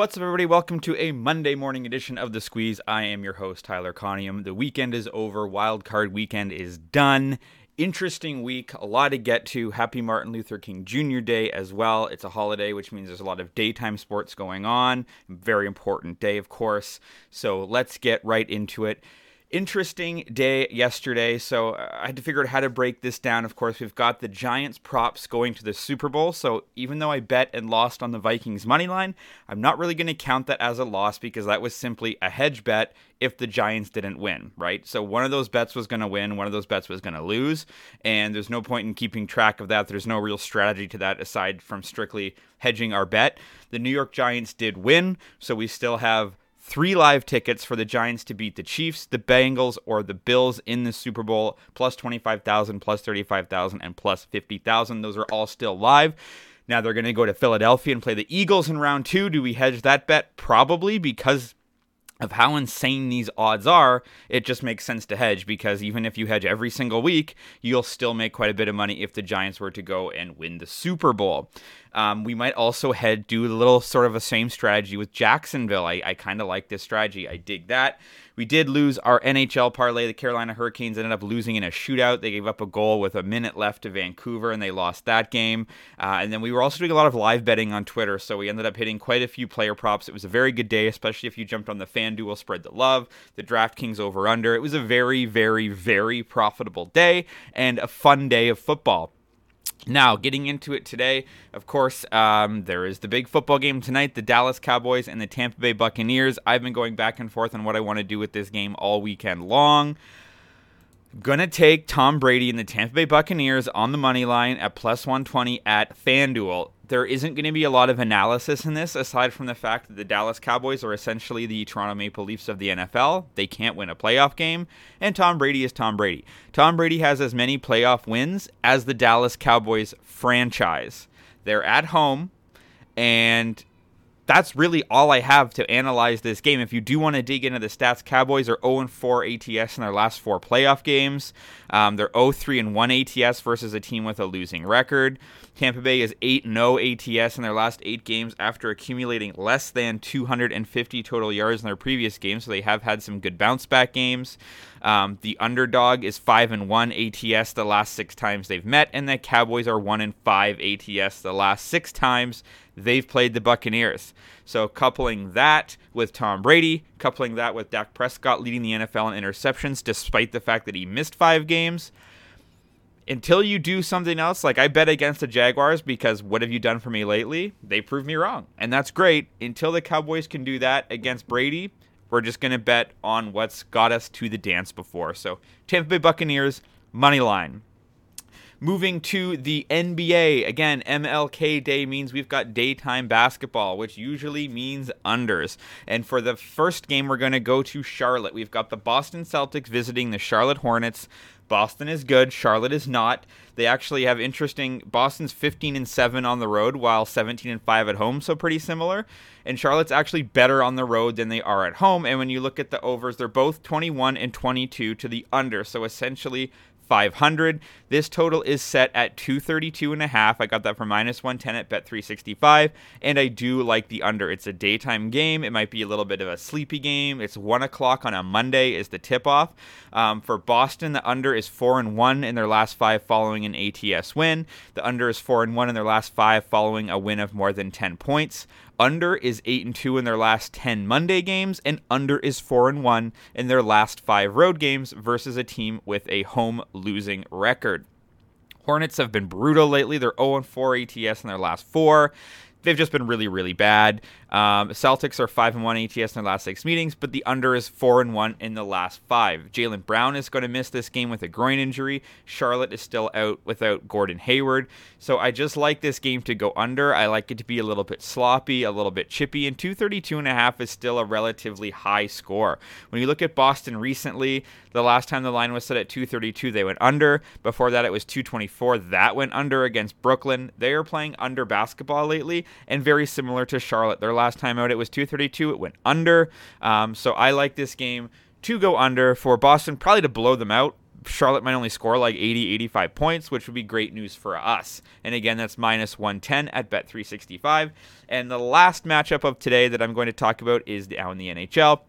What's up, everybody? Welcome to a Monday morning edition of The Squeeze. I am your host, Tyler Conium. The weekend is over. Wild card weekend is done. Interesting week, a lot to get to. Happy Martin Luther King Jr. Day as well. It's a holiday, which means there's a lot of daytime sports going on. Very important day, of course. So let's get right into it interesting day yesterday. So uh, I had to figure out how to break this down. Of course, we've got the Giants props going to the Super Bowl. So even though I bet and lost on the Vikings money line, I'm not really going to count that as a loss because that was simply a hedge bet if the Giants didn't win, right? So one of those bets was going to win, one of those bets was going to lose, and there's no point in keeping track of that. There's no real strategy to that aside from strictly hedging our bet. The New York Giants did win, so we still have three live tickets for the Giants to beat the Chiefs, the Bengals, or the Bills in the Super Bowl, plus 25,000, plus 35,000, and plus 50,000. Those are all still live. Now they're going to go to Philadelphia and play the Eagles in round two. Do we hedge that bet? Probably because of how insane these odds are, it just makes sense to hedge because even if you hedge every single week, you'll still make quite a bit of money if the Giants were to go and win the Super Bowl. Um, we might also head do a little sort of a same strategy with Jacksonville. I, I kind of like this strategy. I dig that. We did lose our NHL parlay. The Carolina Hurricanes ended up losing in a shootout. They gave up a goal with a minute left to Vancouver, and they lost that game. Uh, and then we were also doing a lot of live betting on Twitter, so we ended up hitting quite a few player props. It was a very good day, especially if you jumped on the FanDuel spread the love, the DraftKings over under. It was a very, very, very profitable day and a fun day of football. Now, getting into it today, of course, um, there is the big football game tonight the Dallas Cowboys and the Tampa Bay Buccaneers. I've been going back and forth on what I want to do with this game all weekend long. Gonna take Tom Brady and the Tampa Bay Buccaneers on the money line at plus 120 at FanDuel. There isn't going to be a lot of analysis in this aside from the fact that the Dallas Cowboys are essentially the Toronto Maple Leafs of the NFL. They can't win a playoff game, and Tom Brady is Tom Brady. Tom Brady has as many playoff wins as the Dallas Cowboys franchise. They're at home, and that's really all I have to analyze this game. If you do want to dig into the stats, Cowboys are 0 4 ATS in their last four playoff games. Um, they're 0 3 and 1 ATS versus a team with a losing record. Tampa Bay is 8 0 ATS in their last eight games after accumulating less than 250 total yards in their previous games, so they have had some good bounce back games. Um, the underdog is 5 and 1 ATS the last six times they've met, and the Cowboys are 1 and 5 ATS the last six times they've played the Buccaneers. So coupling that with Tom Brady, coupling that with Dak Prescott leading the NFL in interceptions despite the fact that he missed 5 games, until you do something else, like I bet against the Jaguars because what have you done for me lately? They proved me wrong. And that's great. Until the Cowboys can do that against Brady, we're just going to bet on what's got us to the dance before. So Tampa Bay Buccaneers, money line. Moving to the NBA, again, MLK Day means we've got daytime basketball, which usually means unders. And for the first game, we're going to go to Charlotte. We've got the Boston Celtics visiting the Charlotte Hornets. Boston is good, Charlotte is not. They actually have interesting Boston's 15 and 7 on the road while 17 and 5 at home, so pretty similar. And Charlotte's actually better on the road than they are at home. And when you look at the overs, they're both 21 and 22 to the under. So essentially 500. This total is set at 232 and a half. I got that for minus 110 at Bet365, and I do like the under. It's a daytime game. It might be a little bit of a sleepy game. It's one o'clock on a Monday is the tip off. Um, for Boston, the under is four and one in their last five following an ATS win. The under is four and one in their last five following a win of more than 10 points. Under is 8 and 2 in their last 10 Monday games and under is 4 and 1 in their last 5 road games versus a team with a home losing record. Hornets have been brutal lately. They're 0 4 ATS in their last 4 they've just been really, really bad. Um, Celtics are five and one ATS in their last six meetings, but the under is four and one in the last five. Jaylen Brown is going to miss this game with a groin injury. Charlotte is still out without Gordon Hayward. So I just like this game to go under. I like it to be a little bit sloppy, a little bit chippy, and 232 and a half is still a relatively high score. When you look at Boston recently, the last time the line was set at 232, they went under. Before that, it was 224. That went under against Brooklyn. They are playing under basketball lately, and very similar to Charlotte. Their last time out, it was 232. It went under. Um, so I like this game to go under for Boston, probably to blow them out Charlotte might only score like 80, 85 points, which would be great news for us. And again, that's minus 110 at Bet365. And the last matchup of today that I'm going to talk about is now in the NHL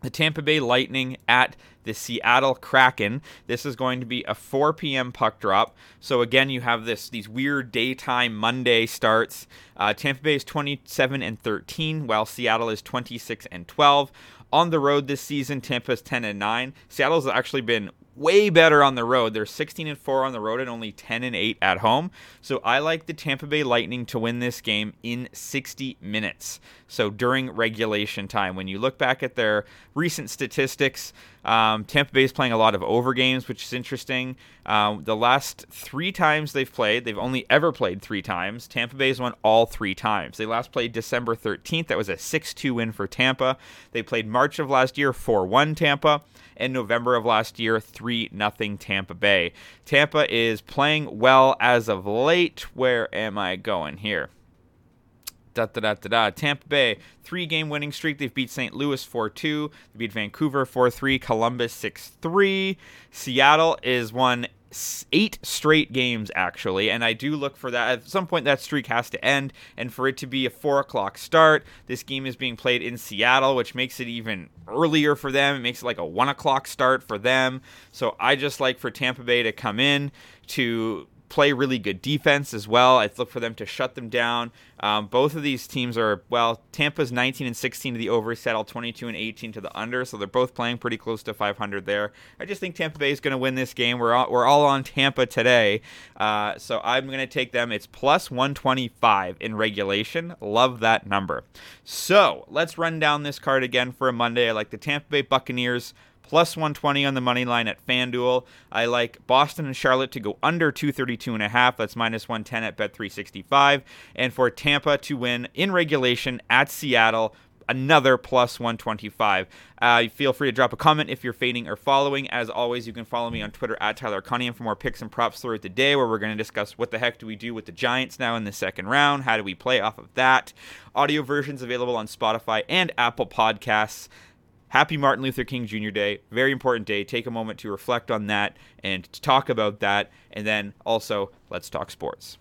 the Tampa Bay Lightning at the Seattle Kraken. This is going to be a 4 p.m. puck drop. So again, you have this these weird daytime Monday starts. Uh, Tampa Bay is 27 and 13, while Seattle is 26 and 12. On the road this season, Tampa is 10 and 9. Seattle's actually been way better on the road. They're 16 and 4 on the road and only 10 and 8 at home. So I like the Tampa Bay Lightning to win this game in 60 minutes. So during regulation time, when you look back at their recent statistics, um, Tampa Bay is playing a lot of over games, which is interesting. Um, the last three times they've played, they've only ever played three times. Tampa Bay has won all three times. They last played December 13th. That was a 6 2 win for Tampa. They played March of last year, 4 1 Tampa and November of last year, 3 0 Tampa Bay. Tampa is playing well as of late. Where am I going here? Da, da, da, da, da. Tampa Bay, three game winning streak. They've beat St. Louis 4 2. They beat Vancouver 4 3. Columbus 6 3. Seattle is won eight straight games actually and i do look for that at some point that streak has to end and for it to be a four o'clock start this game is being played in seattle which makes it even earlier for them it makes it like a one o'clock start for them so i just like for tampa bay to come in to play really good defense as well. I look for them to shut them down. Um, both of these teams are well. Tampa's 19 and 16 to the over, Seattle 22 and 18 to the under, so they're both playing pretty close to 500 there. I just think Tampa Bay is going to win this game. We're all, we're all on Tampa today, uh, so I'm going to take them. It's plus 125 in regulation. Love that number. So let's run down this card again for a Monday. I like the Tampa Bay Buccaneers plus 120 on the money line at FanDuel. I like Boston and Charlotte to go under 232 and a half. That's minus 110 at Bet365. And for Tampa to win in regulation at Seattle, another plus 125. Uh, feel free to drop a comment if you're fading or following. As always, you can follow me on Twitter at Tyler Conium for more picks and props throughout the day, where we're going to discuss what the heck do we do with the Giants now in the second round? How do we play off of that? Audio versions available on Spotify and Apple Podcasts. Happy Martin Luther King Jr. Day. Very important day. Take a moment to reflect on that and to talk about that. And then also, let's talk sports.